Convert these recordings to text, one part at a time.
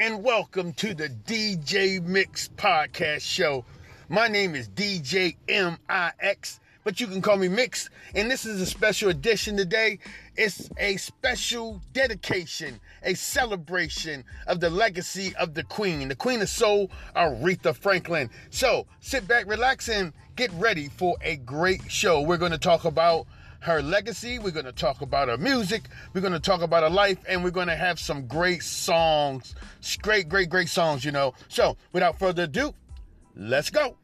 and welcome to the DJ Mix Podcast Show. My name is DJ MIX, but you can call me Mix, and this is a special edition today. It's a special dedication, a celebration of the legacy of the Queen, the Queen of Soul, Aretha Franklin. So sit back, relax, and get ready for a great show. We're going to talk about her legacy. We're going to talk about her music. We're going to talk about her life, and we're going to have some great songs. Great, great, great songs, you know. So, without further ado, let's go.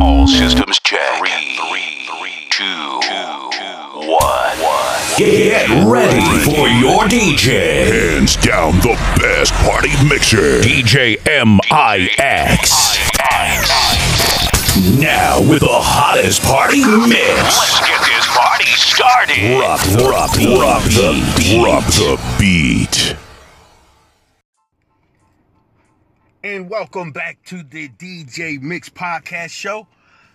All systems check. Three, three, two, one. Get ready for your DJ. Hands down the best party mixer. DJ MIX. Now with the hottest party mix. Let's get this party started. Drop, drop, drop the beat. Drop the beat. and welcome back to the DJ Mix Podcast Show.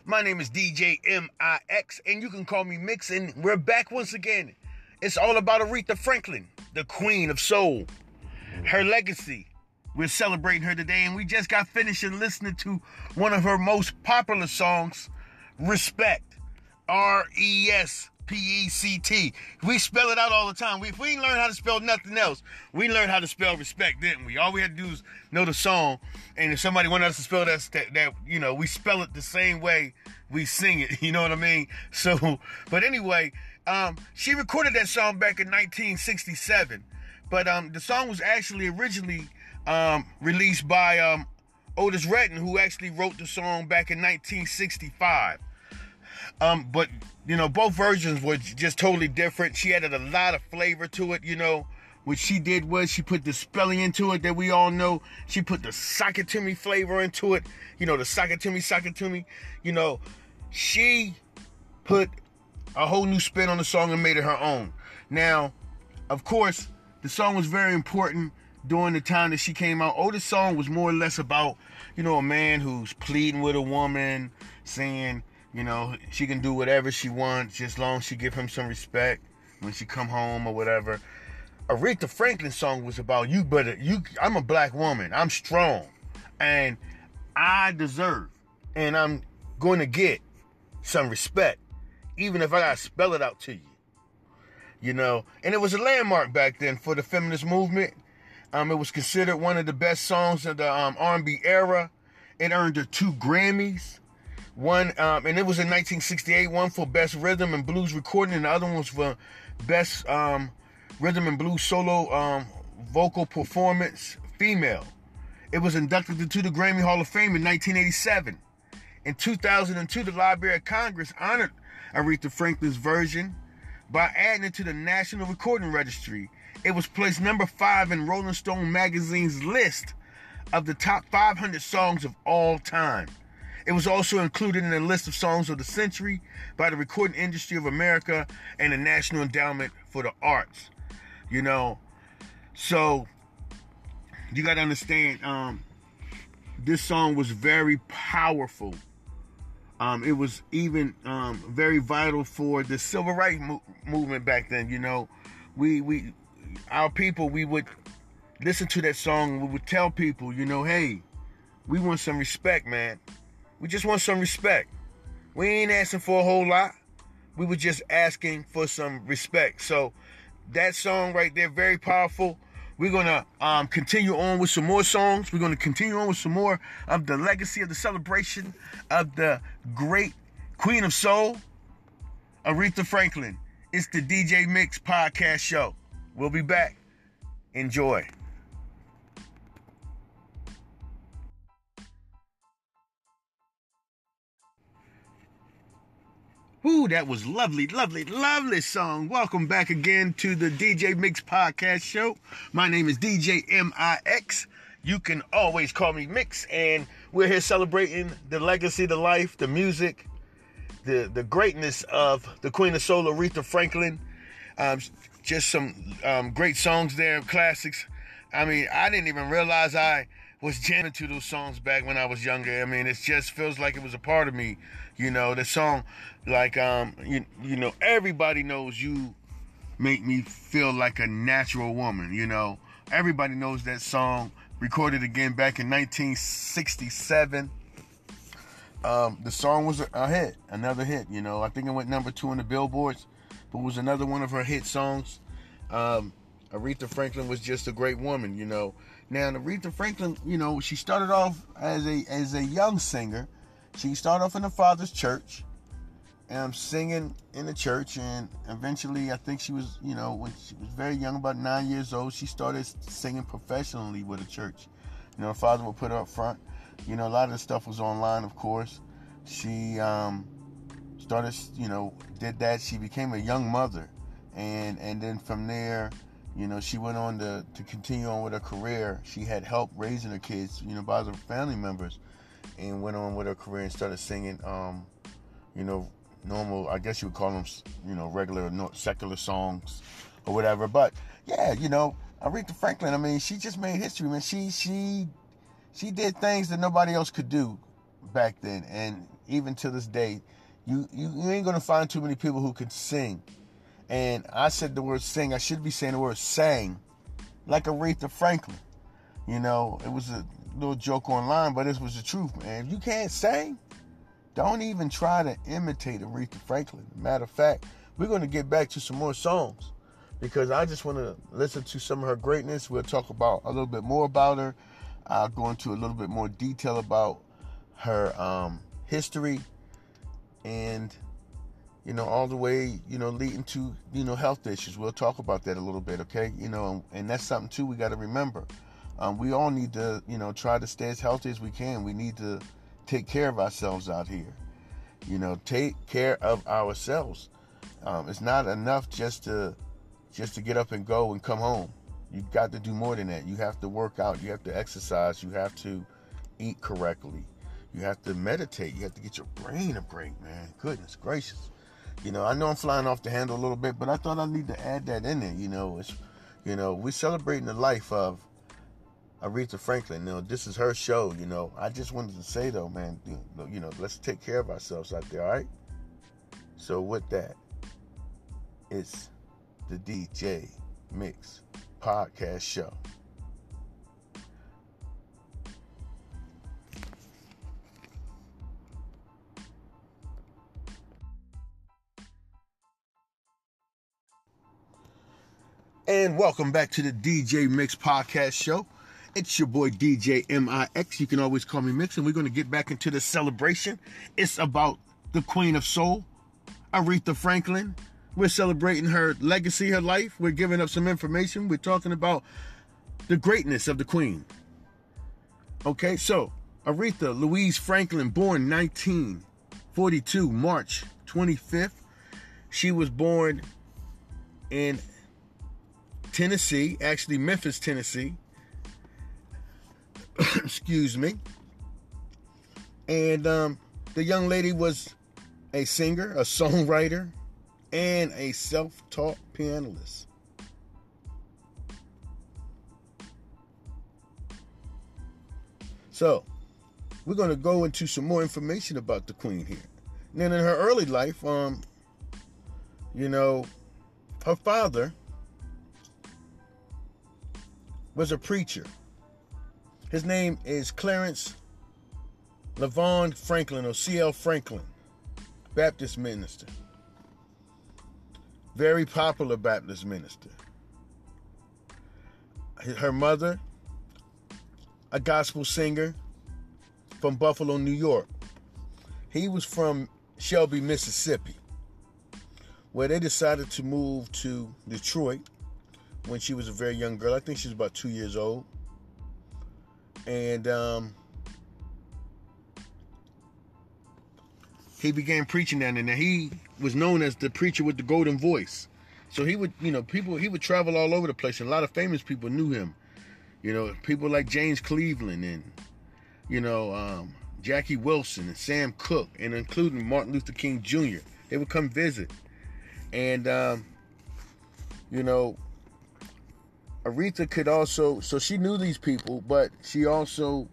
My name is DJ MIX, and you can call me Mix, and we're back once again. It's all about Aretha Franklin, the Queen of Soul, her legacy. We're celebrating her today, and we just got finished listening to one of her most popular songs, Respect. R E S P E C T. We spell it out all the time. We, if we ain't learn how to spell nothing else, we learned how to spell respect, didn't we? All we had to do is know the song, and if somebody wanted us to spell that, that, that you know, we spell it the same way we sing it. You know what I mean? So, but anyway, um, she recorded that song back in 1967, but um, the song was actually originally um, released by um, Otis Redding, who actually wrote the song back in 1965. Um, but you know, both versions were just totally different. She added a lot of flavor to it, you know. What she did was she put the spelling into it that we all know. She put the me flavor into it. You know, the to me. You know, she put a whole new spin on the song and made it her own. Now, of course, the song was very important during the time that she came out. The song was more or less about, you know, a man who's pleading with a woman, saying, you know, she can do whatever she wants, just long as she give him some respect when she come home or whatever. Aretha Franklin song was about you, but you. I'm a black woman. I'm strong, and I deserve, and I'm going to get some respect, even if I gotta spell it out to you. You know, and it was a landmark back then for the feminist movement. Um, it was considered one of the best songs of the um, R&B era. It earned her two Grammys. One, um, and it was in 1968. One for best rhythm and blues recording, and the other one was for best um, rhythm and blues solo um, vocal performance female. It was inducted into the Grammy Hall of Fame in 1987. In 2002, the Library of Congress honored Aretha Franklin's version by adding it to the National Recording Registry. It was placed number five in Rolling Stone magazine's list of the top 500 songs of all time. It was also included in the list of songs of the century by the Recording Industry of America and the National Endowment for the Arts. You know, so you got to understand, um, this song was very powerful. Um, it was even um, very vital for the civil rights mo- movement back then. You know, we we our people we would listen to that song. We would tell people, you know, hey, we want some respect, man. We just want some respect. We ain't asking for a whole lot. We were just asking for some respect. So that song right there, very powerful. We're gonna um, continue on with some more songs. We're gonna continue on with some more of the legacy of the celebration of the great Queen of Soul, Aretha Franklin. It's the DJ Mix Podcast Show. We'll be back. Enjoy. Woo, that was lovely, lovely, lovely song. Welcome back again to the DJ Mix Podcast Show. My name is DJ MIX. You can always call me Mix, and we're here celebrating the legacy, the life, the music, the the greatness of the Queen of Soul, Aretha Franklin. Um, just some um, great songs there, classics. I mean, I didn't even realize I was jamming to those songs back when I was younger. I mean, it just feels like it was a part of me. You know, the song, like um, you you know, everybody knows you make me feel like a natural woman. You know, everybody knows that song. Recorded again back in 1967. Um, the song was a, hit, another hit. You know, I think it went number two on the billboards, but was another one of her hit songs. Um, Aretha Franklin was just a great woman, you know. Now, Aretha Franklin, you know, she started off as a as a young singer. She started off in her father's church, um, singing in the church, and eventually, I think she was, you know, when she was very young, about nine years old, she started singing professionally with a church. You know, her father would put her up front. You know, a lot of the stuff was online, of course. She um, started, you know, did that. She became a young mother, and and then from there, you know, she went on to to continue on with her career. She had help raising her kids, you know, by her family members, and went on with her career and started singing, um, you know, normal. I guess you would call them, you know, regular secular songs or whatever. But yeah, you know, Aretha Franklin. I mean, she just made history, man. She she she did things that nobody else could do back then, and even to this day, you you, you ain't gonna find too many people who could sing. And I said the word sing. I should be saying the word sang, like Aretha Franklin. You know, it was a little joke online, but this was the truth, man. If you can't sing, don't even try to imitate Aretha Franklin. Matter of fact, we're to get back to some more songs because I just want to listen to some of her greatness. We'll talk about a little bit more about her. I'll go into a little bit more detail about her um, history and you know all the way you know leading to you know health issues. We'll talk about that a little bit, okay? You know, and that's something too we got to remember. Um, we all need to you know try to stay as healthy as we can. We need to take care of ourselves out here. You know, take care of ourselves. Um, it's not enough just to just to get up and go and come home. You got to do more than that. You have to work out. You have to exercise. You have to eat correctly. You have to meditate. You have to get your brain a break, man. Goodness gracious. You know, I know I'm flying off the handle a little bit, but I thought I need to add that in there. You know, it's you know, we're celebrating the life of Aretha Franklin. You know, this is her show. You know, I just wanted to say though, man, you know, let's take care of ourselves out there. All right. So with that, it's the DJ Mix podcast show. And welcome back to the DJ Mix podcast show. It's your boy DJ MIX. You can always call me Mix, and we're going to get back into the celebration. It's about the Queen of Soul, Aretha Franklin, we're celebrating her legacy, her life. We're giving up some information. We're talking about the greatness of the Queen. Okay, so Aretha Louise Franklin, born 1942, March 25th. She was born in Tennessee, actually Memphis, Tennessee. Excuse me. And um, the young lady was a singer, a songwriter, and a self taught pianist. So, we're going to go into some more information about the Queen here. And then in her early life, um, you know, her father was a preacher. His name is Clarence LaVaughn Franklin or C.L. Franklin, Baptist minister very popular Baptist minister. Her mother, a gospel singer from Buffalo, New York. He was from Shelby, Mississippi, where they decided to move to Detroit when she was a very young girl. I think she was about two years old. And um, he began preaching down there. Now he was known as the preacher with the golden voice. So he would, you know, people he would travel all over the place, and a lot of famous people knew him. You know, people like James Cleveland and you know um, Jackie Wilson and Sam Cooke, and including Martin Luther King Jr. They would come visit, and um, you know, Aretha could also. So she knew these people, but she also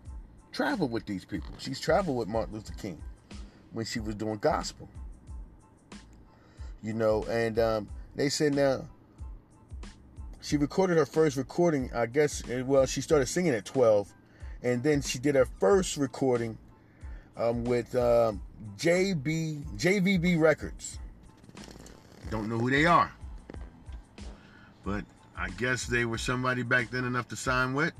traveled with these people. She's traveled with Martin Luther King when she was doing gospel. You know, and um, they said now she recorded her first recording, I guess, well, she started singing at 12. And then she did her first recording um, with um, JB, JVB Records. Don't know who they are. But I guess they were somebody back then enough to sign with.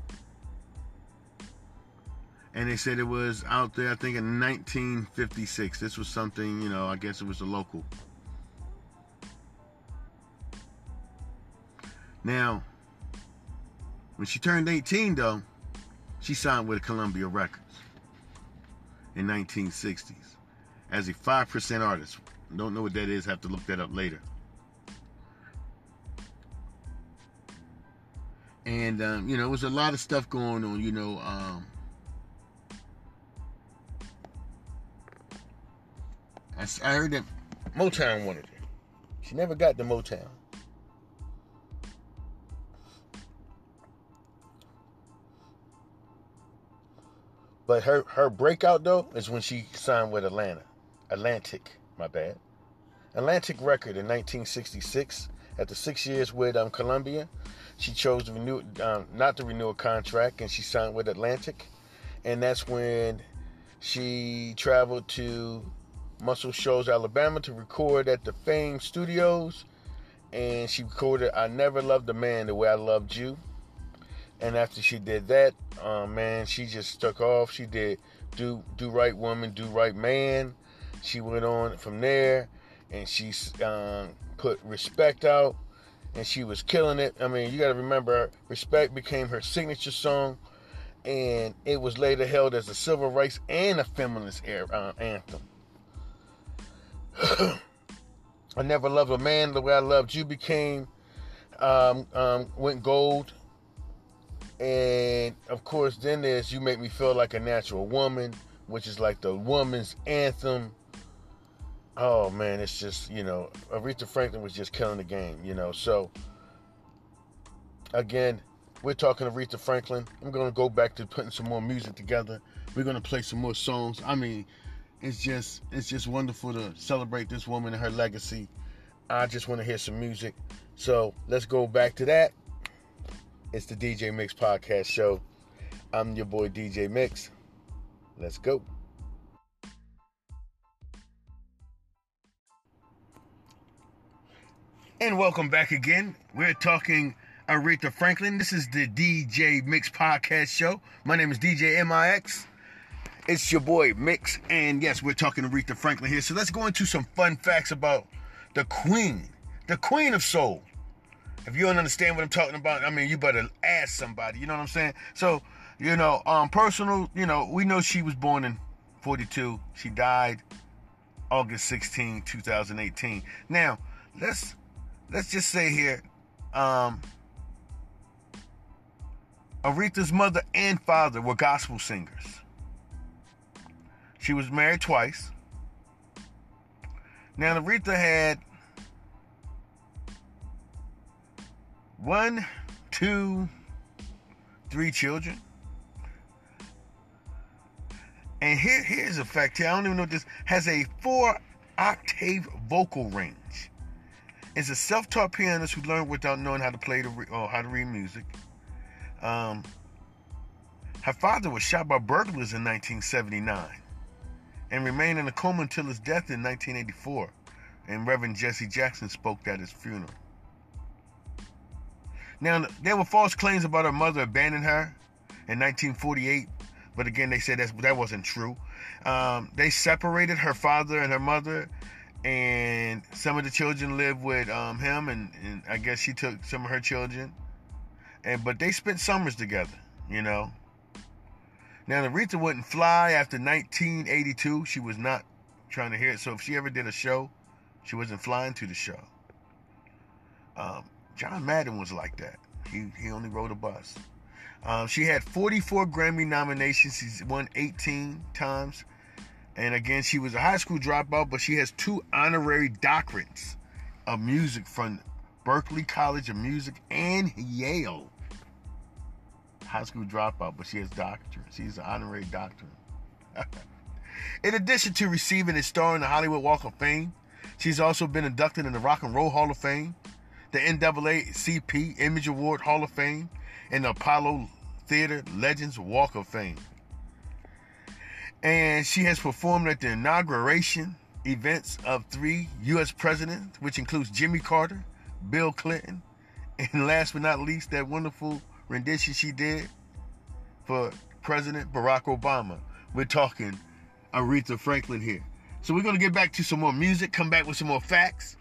And they said it was out there, I think, in 1956. This was something, you know, I guess it was a local. Now, when she turned 18, though, she signed with Columbia Records in 1960s as a 5% artist. Don't know what that is, have to look that up later. And, um, you know, it was a lot of stuff going on, you know. Um, I, I heard that Motown wanted her. She never got the Motown. But her her breakout though is when she signed with Atlanta, Atlantic, my bad, Atlantic Record in 1966. After six years with um, Columbia, she chose to renew um, not to renew a contract, and she signed with Atlantic, and that's when she traveled to Muscle Shoals, Alabama, to record at the Fame Studios, and she recorded "I Never Loved a Man the Way I Loved You." And after she did that, um, man, she just took off. She did do do right woman, do right man. She went on from there, and she um, put respect out, and she was killing it. I mean, you got to remember, respect became her signature song, and it was later held as a civil rights and a feminist uh, anthem. I never loved a man the way I loved you became um, um, went gold and of course, then there's You Make Me Feel Like a Natural Woman, which is like the woman's anthem. Oh man, it's just, you know, Aretha Franklin was just killing the game, you know. So, again, we're talking Aretha Franklin. I'm to go back to putting some more music together. We're to play some more songs. I mean, it's just it's just wonderful to celebrate this woman and her legacy. I just want to hear some music. So, let's go back to that. It's the DJ Mix Podcast Show. I'm your boy DJ Mix. Let's go. And welcome back again. We're talking Aretha Franklin. This is the DJ Mix Podcast Show. My name is DJ MIX. It's your boy Mix. And yes, we're talking Aretha Franklin here. So let's go into some fun facts about the Queen, the Queen of Soul. If you don't understand what I'm talking about, I mean, you better ask somebody. You know what I'm saying? So, you know, um, personal, you know, we know she was born in 42. She died August 16, 2018. Now, let's let's just say here, um, Aretha's mother and father were gospel singers. She was married twice. Now, Aretha had one, two, three children. And here, here's a fact here. I don't even know this has a four octave vocal range. Is a self-taught pianist who learned without knowing how to play the or how to read music. Um, her father was shot by burglars in 1979 and remained in a coma until his death in 1984. And Reverend Jesse Jackson spoke at his funeral. Now, there were false claims about her mother abandoning her in 1948, but again, they said that that wasn't true. Um, they separated her father and her mother, and some of the children lived with um, him, and, and I guess she took some of her children. And but they spent summers together, you know. Now, Aretha wouldn't fly after 1982. She was not trying to hear it. So if she ever did a show, she wasn't flying to the show. Um, John Madden was like that. He he only rode a bus. Um, she had 44 Grammy nominations. She's won 18 times. And again, she was a high school dropout, but she has two honorary doctorates of music from Berklee College of Music and Yale. High school dropout, but she has doctorate. She's an honorary doctorate. in addition to receiving a star in the Hollywood Walk of Fame, she's also been inducted in the Rock and Roll Hall of Fame, the NAACP Image Award Hall of Fame, and the Apollo Theater Legends Walk of Fame. And she has performed at the inauguration events of three U.S. presidents, which includes Jimmy Carter, Bill Clinton, and last but not least, that wonderful rendition she did for President Barack Obama. We're talking Aretha Franklin here. So we're going to get back to some more music, come back with some more facts,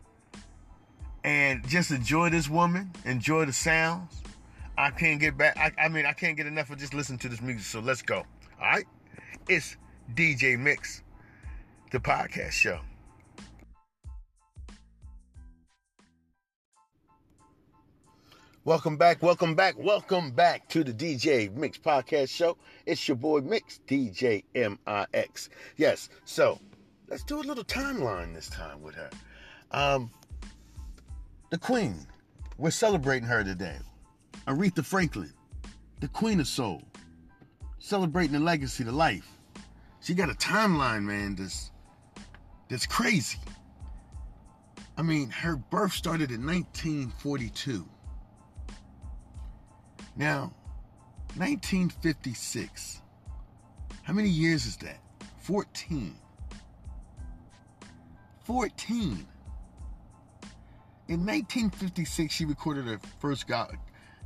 and just enjoy this woman, enjoy the sounds. I can't get back. I, I mean, I can't get enough of just listening to this music. So let's go. All right. It's DJ Mix, the podcast show. Welcome back, welcome back, welcome back to the DJ Mix Podcast Show. It's your boy Mix, DJ M-I-X. Yes, so let's do a little timeline this time with her. Um, the Queen, we're celebrating her today. Aretha Franklin, the Queen of Soul, celebrating the legacy, the life. She got a timeline, man, that's, that's crazy. I mean, her birth started in 1942. Now, 1956. How many years is that? 14. 14. In 1956, she recorded her first go-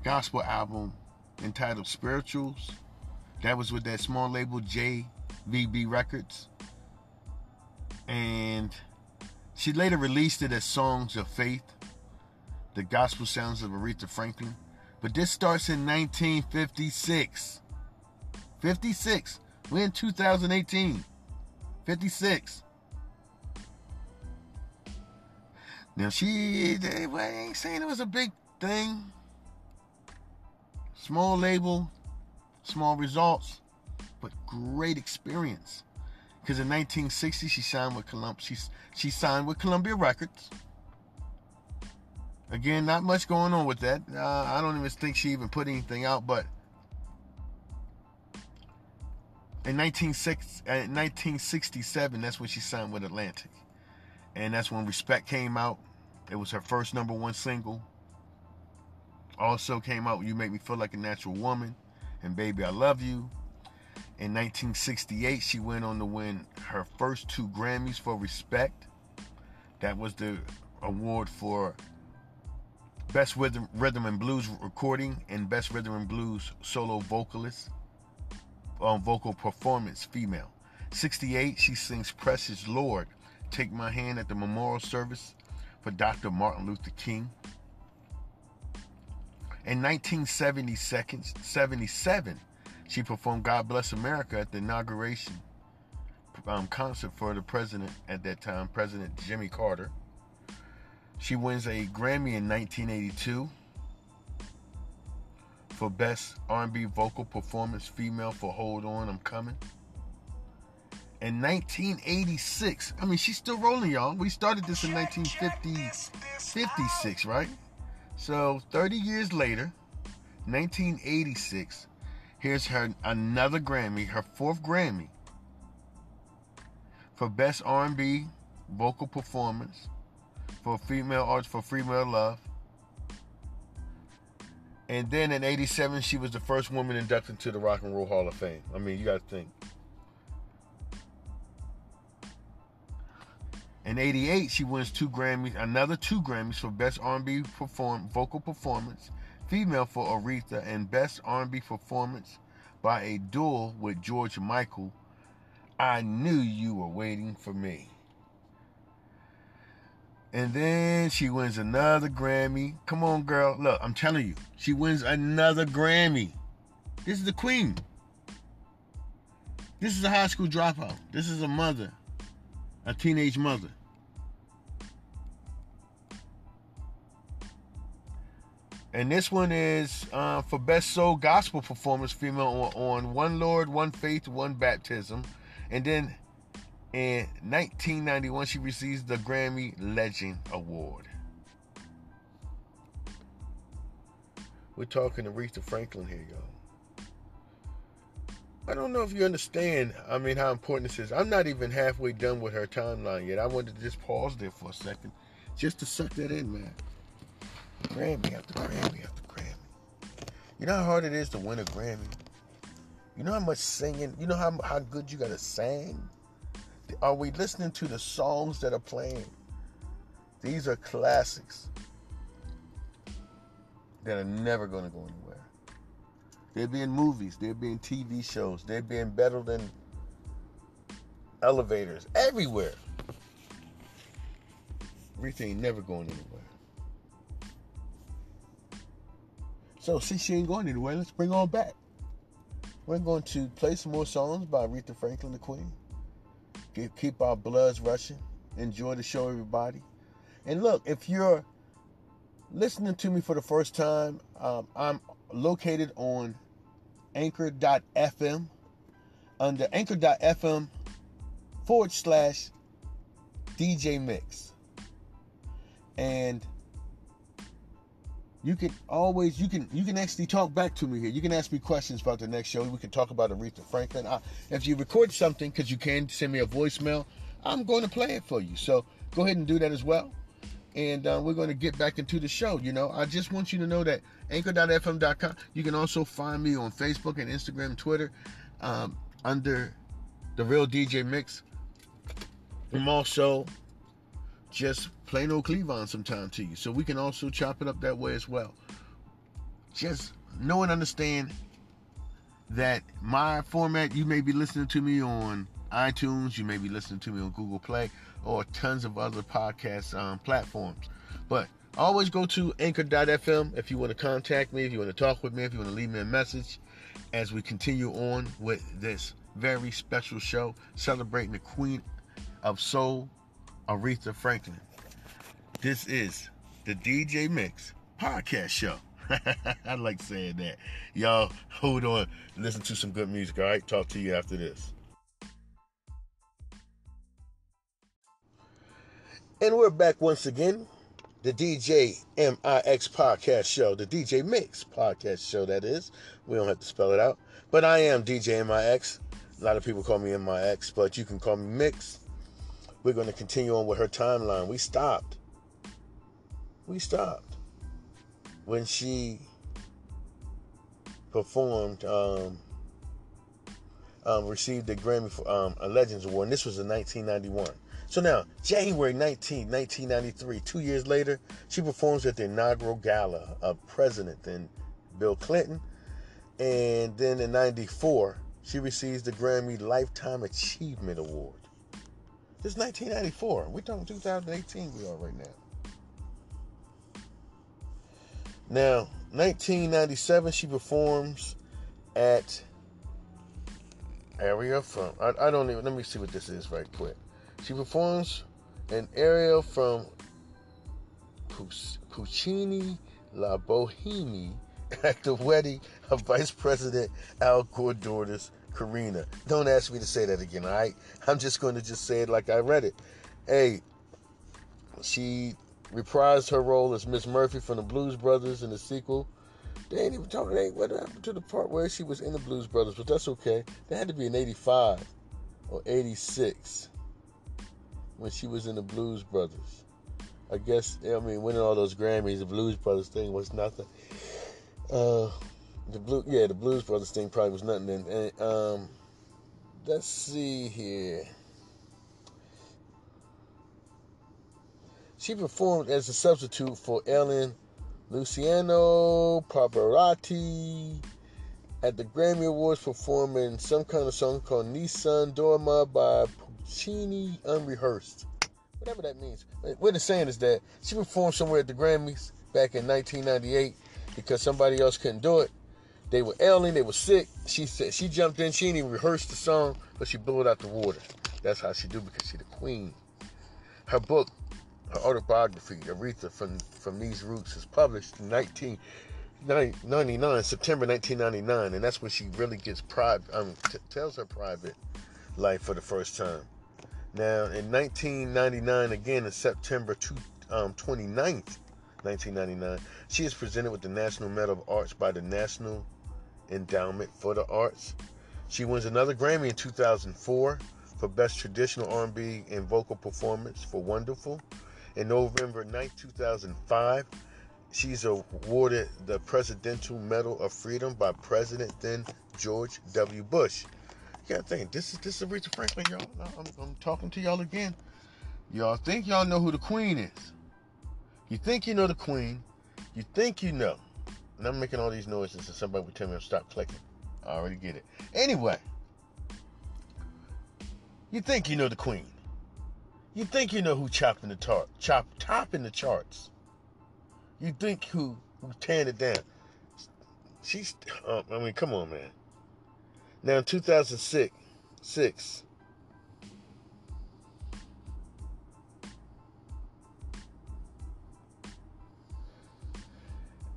gospel album entitled Spirituals. That was with that small label JVB Records. And she later released it as Songs of Faith, the gospel sounds of Aretha Franklin. But this starts in 1956. 56. We're in 2018. 56. Now she they, well, I ain't saying it was a big thing. Small label, small results, but great experience. Because in 1960 she signed with Colum- she, she signed with Columbia Records. Again, not much going on with that. Uh, I don't even think she even put anything out, but in 1967, that's when she signed with Atlantic. And that's when Respect came out. It was her first number one single. Also came out You Make Me Feel Like a Natural Woman and Baby I Love You. In 1968, she went on to win her first two Grammys for Respect. That was the award for Best Rhythm, Rhythm and Blues Recording and Best Rhythm and Blues Solo Vocalist, um, Vocal Performance Female. 68, she sings Precious Lord, Take My Hand at the memorial service for Dr. Martin Luther King. In 1977, she performed God Bless America at the inauguration um, concert for the president at that time, President Jimmy Carter. She wins a Grammy in 1982 for Best R&B Vocal Performance Female for Hold On, I'm Coming. In 1986, I mean, she's still rolling, y'all. We started this in 1956, right? So 30 years later, 1986, here's her another Grammy, her fourth Grammy for Best R&B Vocal Performance for female arts for female love. And then in 87, she was the first woman inducted to the Rock and Roll Hall of Fame. I mean, you got to think. In 88, she wins two Grammys, another two Grammys for Best R&B perform, Vocal Performance, Female for Aretha, and Best R&B Performance by a duel with George Michael. I knew you were waiting for me. And then she wins another Grammy. Come on, girl. Look, I'm telling you, she wins another Grammy. This is the queen. This is a high school dropout. This is a mother, a teenage mother. And this one is uh, for Best Soul Gospel Performance Female on, on One Lord, One Faith, One Baptism. And then in 1991, she receives the Grammy Legend Award. We're talking to Aretha Franklin here, y'all. I don't know if you understand, I mean, how important this is. I'm not even halfway done with her timeline yet. I wanted to just pause there for a second just to suck that in, man. Grammy after Grammy after Grammy. You know how hard it is to win a Grammy? You know how much singing, you know how, how good you gotta sing? Are we listening to the songs that are playing? These are classics that are never gonna go anywhere. They're being movies, they're being TV shows, they're being better than elevators, everywhere. Everything never going anywhere. So since she ain't going anywhere, let's bring on back. We're going to play some more songs by Aretha Franklin, the Queen. Keep, keep our bloods rushing. Enjoy the show, everybody. And look, if you're listening to me for the first time, um, I'm located on anchor.fm under anchor.fm forward slash DJ Mix. And you can always you can you can actually talk back to me here. You can ask me questions about the next show. We can talk about Aretha Franklin. I, if you record something, because you can send me a voicemail, I'm going to play it for you. So go ahead and do that as well. And uh, we're going to get back into the show. You know, I just want you to know that anchor.fm.com. You can also find me on Facebook and Instagram, Twitter, um, under the Real DJ Mix. I'm also just plain old Cleavon sometime to you. So we can also chop it up that way as well. Just know and understand that my format, you may be listening to me on iTunes, you may be listening to me on Google Play, or tons of other podcast um, platforms. But always go to anchor.fm if you want to contact me, if you want to talk with me, if you want to leave me a message as we continue on with this very special show celebrating the Queen of Soul, Aretha Franklin. This is the DJ Mix podcast show. I like saying that. Y'all hold on, listen to some good music, all right? Talk to you after this. And we're back once again. The DJ MIX podcast show, the DJ Mix podcast show, that is. We don't have to spell it out. But I am DJ MIX. A lot of people call me MIX, but you can call me Mix. We're going to continue on with her timeline. We stopped. We stopped when she performed, um, um, received the Grammy for um, a Legends Award, and this was in 1991. So now, January 19, 1993, two years later, she performs at the inaugural gala of President then Bill Clinton. And then in 94, she receives the Grammy Lifetime Achievement Award. This is 1994. We're talking 2018 we are right now. Now, 1997, she performs at area from I, I don't even let me see what this is right quick. She performs an aria from Puccini La Boheme at the wedding of Vice President Al Gore daughter's Karina. Don't ask me to say that again, all right? I'm just going to just say it like I read it. Hey, she reprised her role as Miss Murphy from the Blues Brothers in the sequel. They ain't even talking. What happened to the part where she was in the Blues Brothers, but that's okay. They had to be in '85 or '86 when she was in the Blues Brothers. I guess I mean winning all those Grammys, the Blues Brothers thing was nothing. Uh, the blue, yeah, the Blues Brothers thing probably was nothing. Then, and um, let's see here. She performed as a substitute for Ellen Luciano Pavarotti at the Grammy Awards performing some kind of song called Nessun Dorma by Puccini Unrehearsed. Whatever that means. What it's saying is that she performed somewhere at the Grammys back in 1998 because somebody else couldn't do it. They were ailing, they were sick. She said she jumped in, she didn't even rehearse the song, but she blew it out the water. That's how she do because she the queen. Her book, her autobiography, Aretha from from These Roots, is published in 1999, September 1999, and that's when she really gets private. Um, t- tells her private life for the first time. Now, in 1999, again in September two, um, 29th, 1999, she is presented with the National Medal of Arts by the National Endowment for the Arts. She wins another Grammy in 2004 for Best Traditional R&B and Vocal Performance for Wonderful. In November 9, 2005, she's awarded the Presidential Medal of Freedom by President then George W. Bush. You gotta think, this is this is Aretha Franklin, y'all. I'm, I'm talking to y'all again. Y'all think y'all know who the Queen is. You think you know the Queen. You think you know. And I'm making all these noises and somebody would tell me to stop clicking. I already get it. Anyway, you think you know the Queen. You think you know who chopping the tart, chop topping the charts. You think who who tearing it down. She's, uh, I mean, come on, man. Now in 2006, six,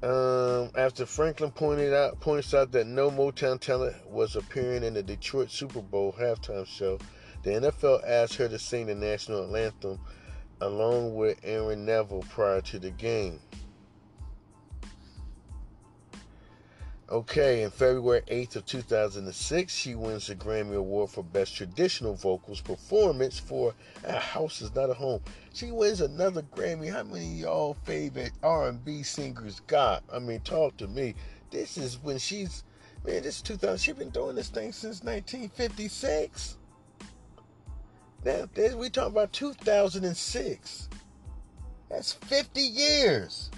Um, after Franklin pointed out points out that no Motown talent was appearing in the Detroit Super Bowl halftime show, the NFL asked her to sing the national anthem along with Aaron Neville prior to the game. Okay, in February 8th of 2006, she wins the Grammy Award for Best Traditional Vocals Performance for A House Is Not a Home. She wins another Grammy. How many y'all favorite R&B singers got? I mean, talk to me. This is when she's, man, this is 2000. She's been doing this thing since 1956. Now, we talking about 2006. That's 50 years.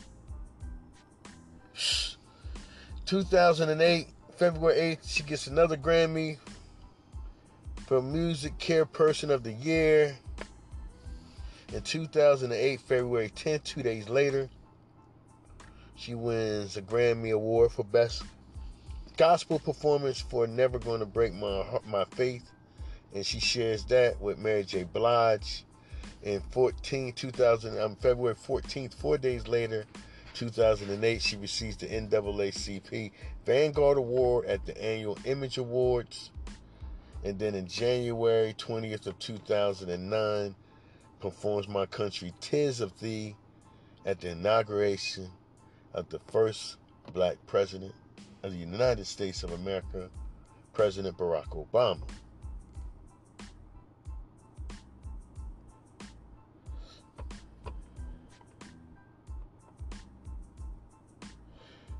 2008, February 8th, she gets another Grammy for Music Care Person of the Year. In 2008, February 10th, two days later, she wins a Grammy Award for Best Gospel Performance for Never Gonna Break My My Faith. And she shares that with Mary J. Blige. In 14, 2000, um, February 14th, four days later, 2008, she receives the NAACP Vanguard Award at the annual Image Awards. And then in January 20th of 2009, performs My Country Tis of Thee at the inauguration of the first black president of the United States of America, President Barack Obama.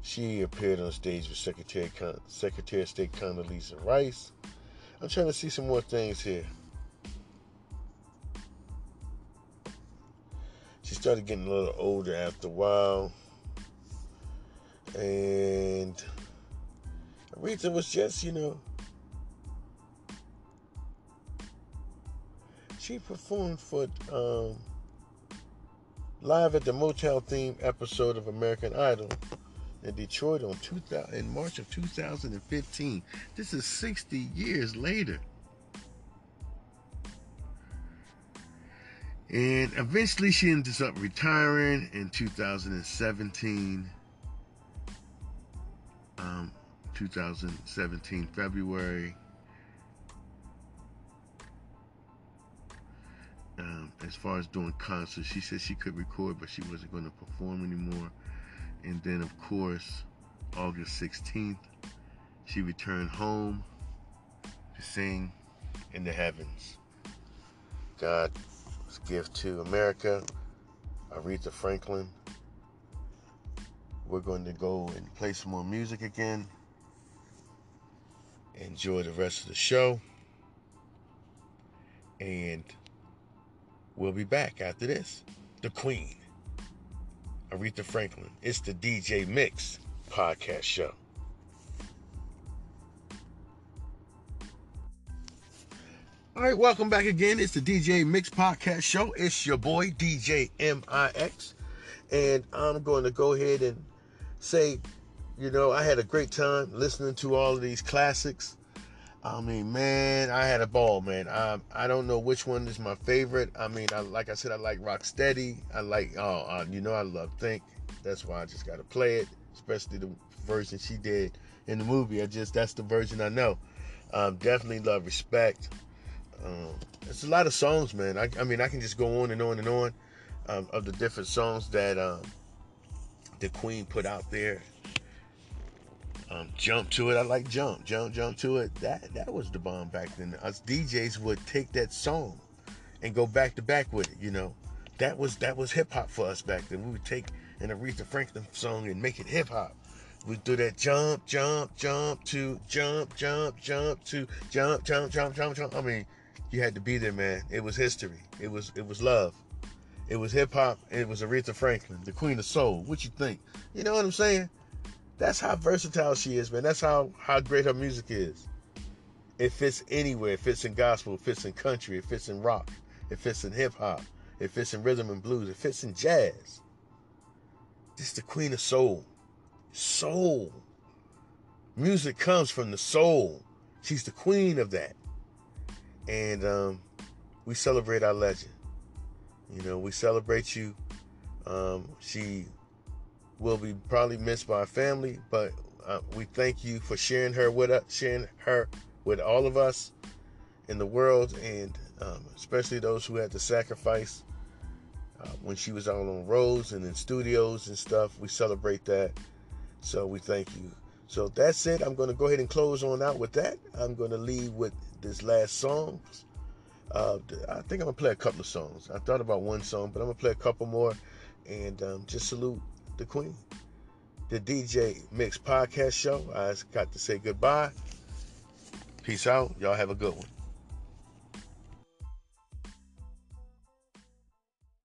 She appeared on stage with Secretary, Secretary of State Condoleezza Rice. I'm trying to see some more things here. She started getting a little older after a while. And Aretha was just, you know, she performed for um, live at the Motown theme episode of American Idol in Detroit on 2000, in March of 2015. This is 60 years later. And eventually she ends up retiring in 2017. Um, 2017 February. Um, as far as doing concerts, she said she could record, but she wasn't going to perform anymore. And then, of course, August 16th, she returned home to sing in the heavens. God's gift to America, Aretha Franklin. We're going to go and play some more music again. Enjoy the rest of the show. And we'll be back after this. The Queen. Aretha Franklin. It's the DJ Mix podcast show. All right, welcome back again. It's the DJ Mix podcast show. It's your boy DJ MIX, and I'm going to go ahead and say, you know, I had a great time listening to all of these classics. I mean, man, I had a ball, man. I I don't know which one is my favorite. I mean, I like I said, I like Rocksteady. I like, oh, uh, you know, I love Think. That's why I just got to play it, especially the version she did in the movie. I just that's the version I know. Um, definitely love Respect. Um, it's a lot of songs, man. I, I, mean, I can just go on and on and on um, of the different songs that um, the Queen put out there. Um, jump to it. I like jump, jump, jump to it. That that was the bomb back then. Us DJs would take that song and go back to back with it. You know, that was that was hip hop for us back then. We would take an Aretha Franklin song and make it hip hop. We do that jump, jump, jump to jump, jump, jump to jump, jump, jump, jump, jump. I mean, you had to be there, man. It was history. It was it was love. It was hip hop. It was Aretha Franklin, the queen of soul. What you think? You know what I'm saying? That's how versatile she is, man. That's how how great her music is. It fits anywhere. It fits in gospel. It fits in country. It fits in rock. It fits in hip hop. It fits in rhythm and blues. It fits in jazz. This is the queen of soul. Soul. Music comes from the soul. She's the queen of that. And um, we celebrate our legend. You know, we celebrate you. Um, she will be probably missed by family, but uh, we thank you for sharing her with us, sharing her with all of us in the world, and um, especially those who had to sacrifice uh, when she was out on roads and in studios and stuff. We celebrate that, so we thank you. So that's it. I'm going to go ahead and close on out with that. I'm going to leave with this last song. Uh, I think I'm gonna play a couple of songs. I thought about one song, but I'm gonna play a couple more, and um, just salute the Queen. The DJ Mix Podcast Show. I got to say goodbye. Peace out. Y'all have a good one.